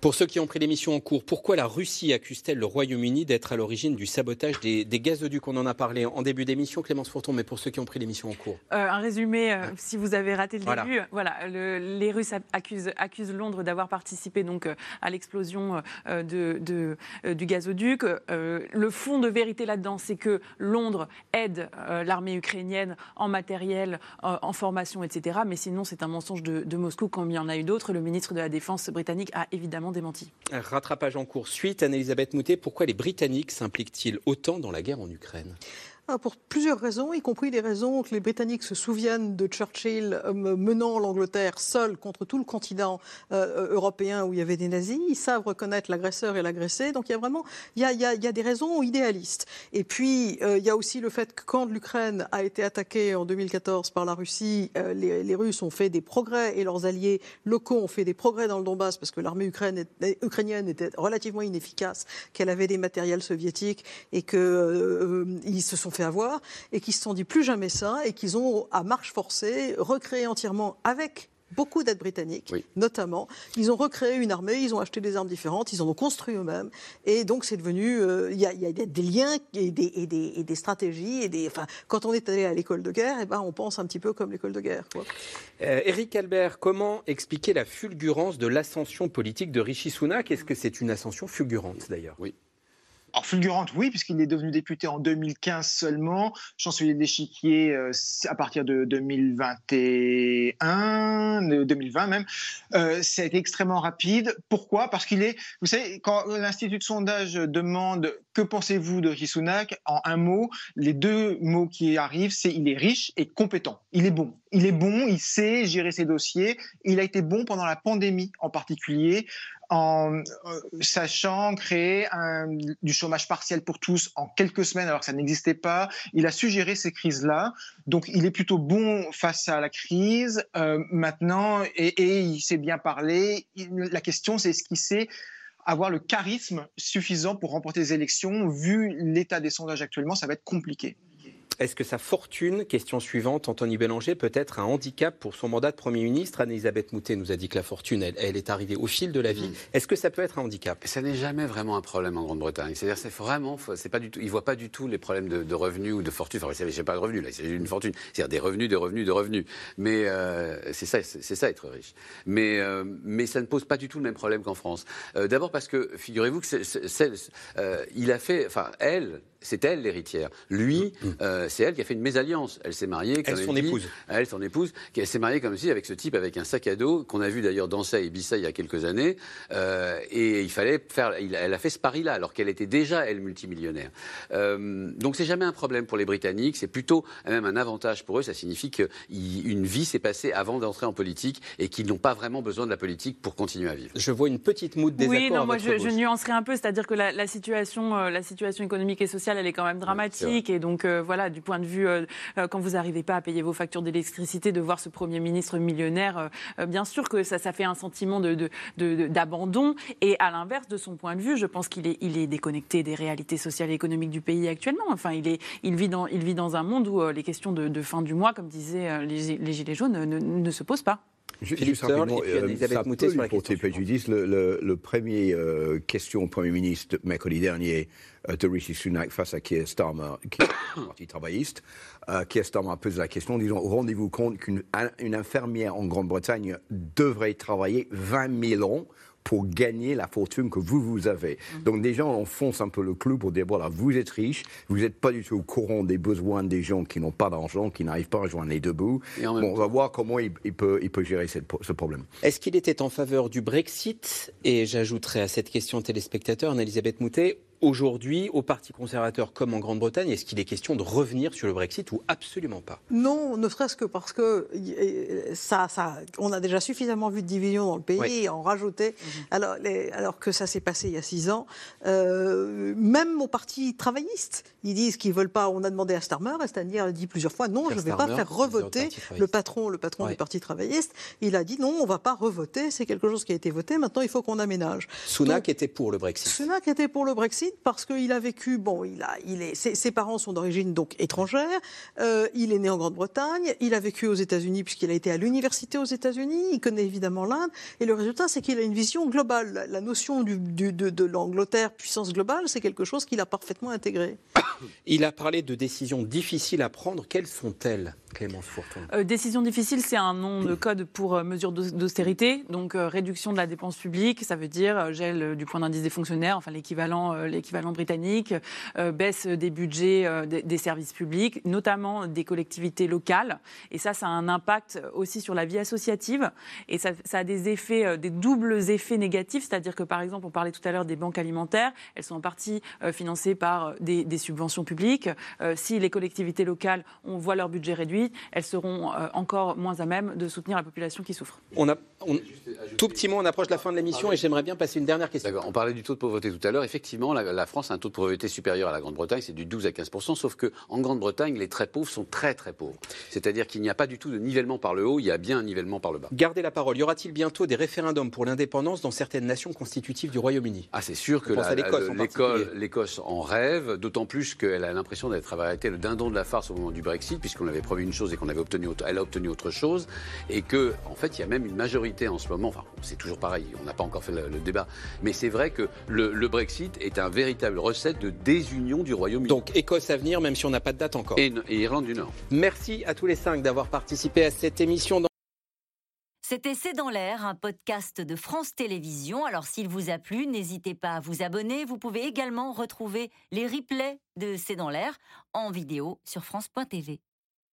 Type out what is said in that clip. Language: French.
Pour ceux qui ont pris l'émission en cours, pourquoi la Russie accuse-t-elle le Royaume-Uni d'être à l'origine du sabotage des, gazoducs? On en a parlé en début d'émission, Clémence Fourton, mais pour ceux qui ont pris l'émission en cours. Euh, un résumé, euh, si vous avez raté le début, voilà, les Russes accusent, Londres d'avoir participé donc euh, à l'explosion de, du gazoduc. le fond de vérité là-dedans, c'est que Londres aide l'armée ukrainienne en matériel, en formation, etc. Mais sinon, c'est un mensonge de, de Moscou, comme il y en a eu d'autres. Le ministre de la Défense britannique a évidemment démenti. Rattrapage en cours. Suite, Anne-Elisabeth Moutet, pourquoi les Britanniques s'impliquent-ils autant dans la guerre en Ukraine? Pour plusieurs raisons, y compris les raisons que les Britanniques se souviennent de Churchill euh, menant l'Angleterre seule contre tout le continent euh, européen où il y avait des nazis. Ils savent reconnaître l'agresseur et l'agressé. Donc il y a vraiment il y a, il y a, des raisons idéalistes. Et puis euh, il y a aussi le fait que quand l'Ukraine a été attaquée en 2014 par la Russie, les, les, Russes ont fait des progrès et leurs alliés locaux ont fait des progrès dans le Donbass parce que l'armée ukrainienne était relativement inefficace, qu'elle avait des matériels soviétiques et qu'ils se sont avoir et qui se sont dit plus jamais ça et qu'ils ont, à marche forcée, recréé entièrement avec beaucoup d'aides britanniques, notamment. Ils ont recréé une armée, ils ont acheté des armes différentes, ils en ont construit eux-mêmes. Et donc, c'est devenu. Euh, il y, a des liens et des, et des, et des, stratégies. Et des, enfin, quand on est allé à l'école de guerre, et eh ben, on pense un petit peu comme l'école de guerre. Quoi. Eric euh, Albert, comment expliquer la fulgurance de l'ascension politique de Rishi Sunak? Est-ce que c'est une ascension fulgurante, d'ailleurs? Oui. Alors fulgurante, oui, puisqu'il est devenu député en 2015 seulement, chancelier d'échiquier euh, à partir de 2021, 2020 même. Euh, ça a été extrêmement rapide. Pourquoi? Parce qu'il est, vous savez, quand l'Institut de sondage demande que pensez-vous de Risunak, en un mot, les deux mots qui arrivent, c'est il est riche et compétent. Il est bon. Il est bon, il sait gérer ses dossiers. Il a été bon pendant la pandémie en particulier en euh, sachant créer du chômage partiel pour tous en quelques semaines alors que ça n'existait pas. Il a suggéré ces crises-là. Donc il est plutôt bon face à la crise euh, maintenant et, et, il sait bien parler. la question c'est est-ce qu'il sait avoir le charisme suffisant pour remporter les élections. Vu l'état des sondages actuellement, ça va être compliqué. Est-ce que sa fortune, question suivante, Anthony Bélanger, peut être un handicap pour son mandat de Premier ministre? Anne-Elisabeth Moutet nous a dit que la fortune, elle, est arrivée au fil de la vie. Mm. Est-ce que ça peut être un handicap? Ça n'est jamais vraiment un problème en Grande-Bretagne. C'est-à-dire, c'est vraiment, c'est pas du tout, ils voient pas du tout les problèmes de, revenus ou de fortune. Enfin, je sais pas de revenus là, c'est une fortune. C'est-à-dire des revenus, des revenus, de revenus. Mais euh, c'est ça, c'est ça être riche. Mais euh, mais ça ne pose pas du tout le même problème qu'en France. Euh, d'abord parce que figurez-vous que c'est, il a fait, enfin elle, c'est elle l'héritière. Lui, mm. euh, c'est elle qui a fait une mésalliance. Elle s'est mariée. Comme elle, son épouse. Elle, son épouse, qui s'est mariée comme si avec ce type avec un sac à dos qu'on a vu d'ailleurs danser à Ibiza il y a quelques années. Euh, et il fallait faire. elle a fait ce pari-là alors qu'elle était déjà elle multimillionnaire. Euh, donc c'est jamais un problème pour les Britanniques. C'est plutôt même un avantage pour eux. Ça signifie qu'une vie s'est passée avant d'entrer en politique et qu'ils n'ont pas vraiment besoin de la politique pour continuer à vivre. Je vois une petite moue de désaccord. Oui, non, moi je, je, nuancerai un peu, c'est-à-dire que la, la situation, la situation économique et sociale elle est quand même dramatique. Et donc, euh, voilà, du point de vue, euh, euh, quand vous n'arrivez pas à payer vos factures d'électricité, de voir ce Premier ministre millionnaire, bien sûr que ça, ça fait un sentiment d'abandon. De, et à l'inverse, de son point de vue, je pense qu'il est, il est déconnecté des réalités sociales et économiques du pays actuellement. Enfin, il, est, il, vit, dans, il vit dans un monde où les questions de, fin du mois, comme disaient les, Gilets jaunes, ne, ne se posent pas. Juste rapidement, euh, ça peut lui porter préjudice. Le, le, le, premier euh, question au Premier ministre mercredi dernier euh, de Rishi Sunak face à Keir Starmer, qui est parti travailliste, euh, Keir Starmer pose la question, disons, rendez-vous compte qu'une infirmière en Grande-Bretagne devrait travailler 20 000 ans pour gagner la fortune que vous, vous avez. Mhm. Donc des gens enfoncent un peu le clou pour dire, voilà, vous êtes riche, vous n'êtes pas du tout au courant des besoins des gens qui n'ont pas d'argent, qui n'arrivent pas à joindre les deux bouts. Bon, on va voir comment il, peut, il peut gérer ce problème. Est-ce qu'il était en faveur du Brexit? Et j'ajouterai à cette question téléspectateur, Anne-Elisabeth Moutet, aujourd'hui, au Parti conservateur comme en Grande-Bretagne, est-ce qu'il est question de revenir sur le Brexit ou absolument pas? Non, ne serait-ce que parce que ça, ça, on a déjà suffisamment vu de division dans le pays et en rajouter, mhm. alors, alors, que ça s'est passé il y a six ans. Euh, même au Parti travailliste, ils disent qu'ils veulent pas. On a demandé à Starmer, et Starmer a dit plusieurs fois non, je ne vais pas faire revoter le patron, le patron du Parti travailliste. Il a dit non, on ne va pas revoter. C'est quelque chose qui a été voté. Maintenant, il faut qu'on aménage. Sunak était pour le Brexit. Sunak était pour le Brexit Brexit parce qu'il a vécu, bon, il a, il est, ses, parents sont d'origine donc étrangère, euh, il est né en Grande-Bretagne, il a vécu aux États-Unis puisqu'il a été à l'université aux États-Unis, il connaît évidemment l'Inde, et le résultat, c'est qu'il a une vision globale. La notion du, de, de l'Angleterre puissance globale, c'est quelque chose qu'il a parfaitement intégré. Il a parlé de décisions difficiles à prendre. Quelles sont-elles Clémence Fourton? Euh, Décision difficile, c'est un nom de code pour euh, mesures d'austérité, donc euh, réduction de la dépense publique, ça veut dire gel du point d'indice des fonctionnaires, enfin l'équivalent l'équivalent britannique, baisse des budgets des, services publics, notamment des collectivités locales. Et ça, ça a un impact aussi sur la vie associative. Et ça, a des effets, des doubles effets négatifs, c'est-à-dire que par exemple, on parlait tout à l'heure des banques alimentaires, elles sont en partie financées par des, des subventions publiques. si les collectivités locales on voit leur budget réduit, elles seront euh, encore moins à même de soutenir la population qui souffre. On a, tout petit mot, on approche de la fin de l'émission et j'aimerais bien passer une dernière question. On parlait du taux de pauvreté tout à l'heure. Effectivement, la, France a un taux de pauvreté supérieur à la Grande-Bretagne, c'est du 12 à 15 sauf qu'en Grande-Bretagne, les très pauvres sont très très pauvres. C'est-à-dire qu'il n'y a pas du tout de nivellement par le haut, il y a bien un nivellement par le bas. Gardez la parole. Y aura-t-il bientôt des référendums pour l'indépendance dans certaines nations constitutives du Royaume-Uni? Ah, c'est sûr que l'Écosse en, rêve, d'autant plus qu'elle a l'impression d'être le dindon de la farce au moment du Brexit, puisqu'on avait promis une chose et qu'on avait obtenu elle a obtenu autre chose, et que, en fait, il y a même une majorité en ce moment, enfin, c'est toujours pareil, on n'a pas encore fait le, débat, mais c'est vrai que le, Brexit est un véritable recette de désunion du Royaume-Uni. Donc, Écosse à venir, même si on n'a pas de date encore. Et, Irlande du Nord. Merci à tous les cinq d'avoir participé à cette émission. C'était C'est dans l'air, un podcast de France Télévisions. Alors s'il vous a plu, n'hésitez pas à vous abonner. Vous pouvez également retrouver les replays de C'est dans l'air en vidéo sur France.tv.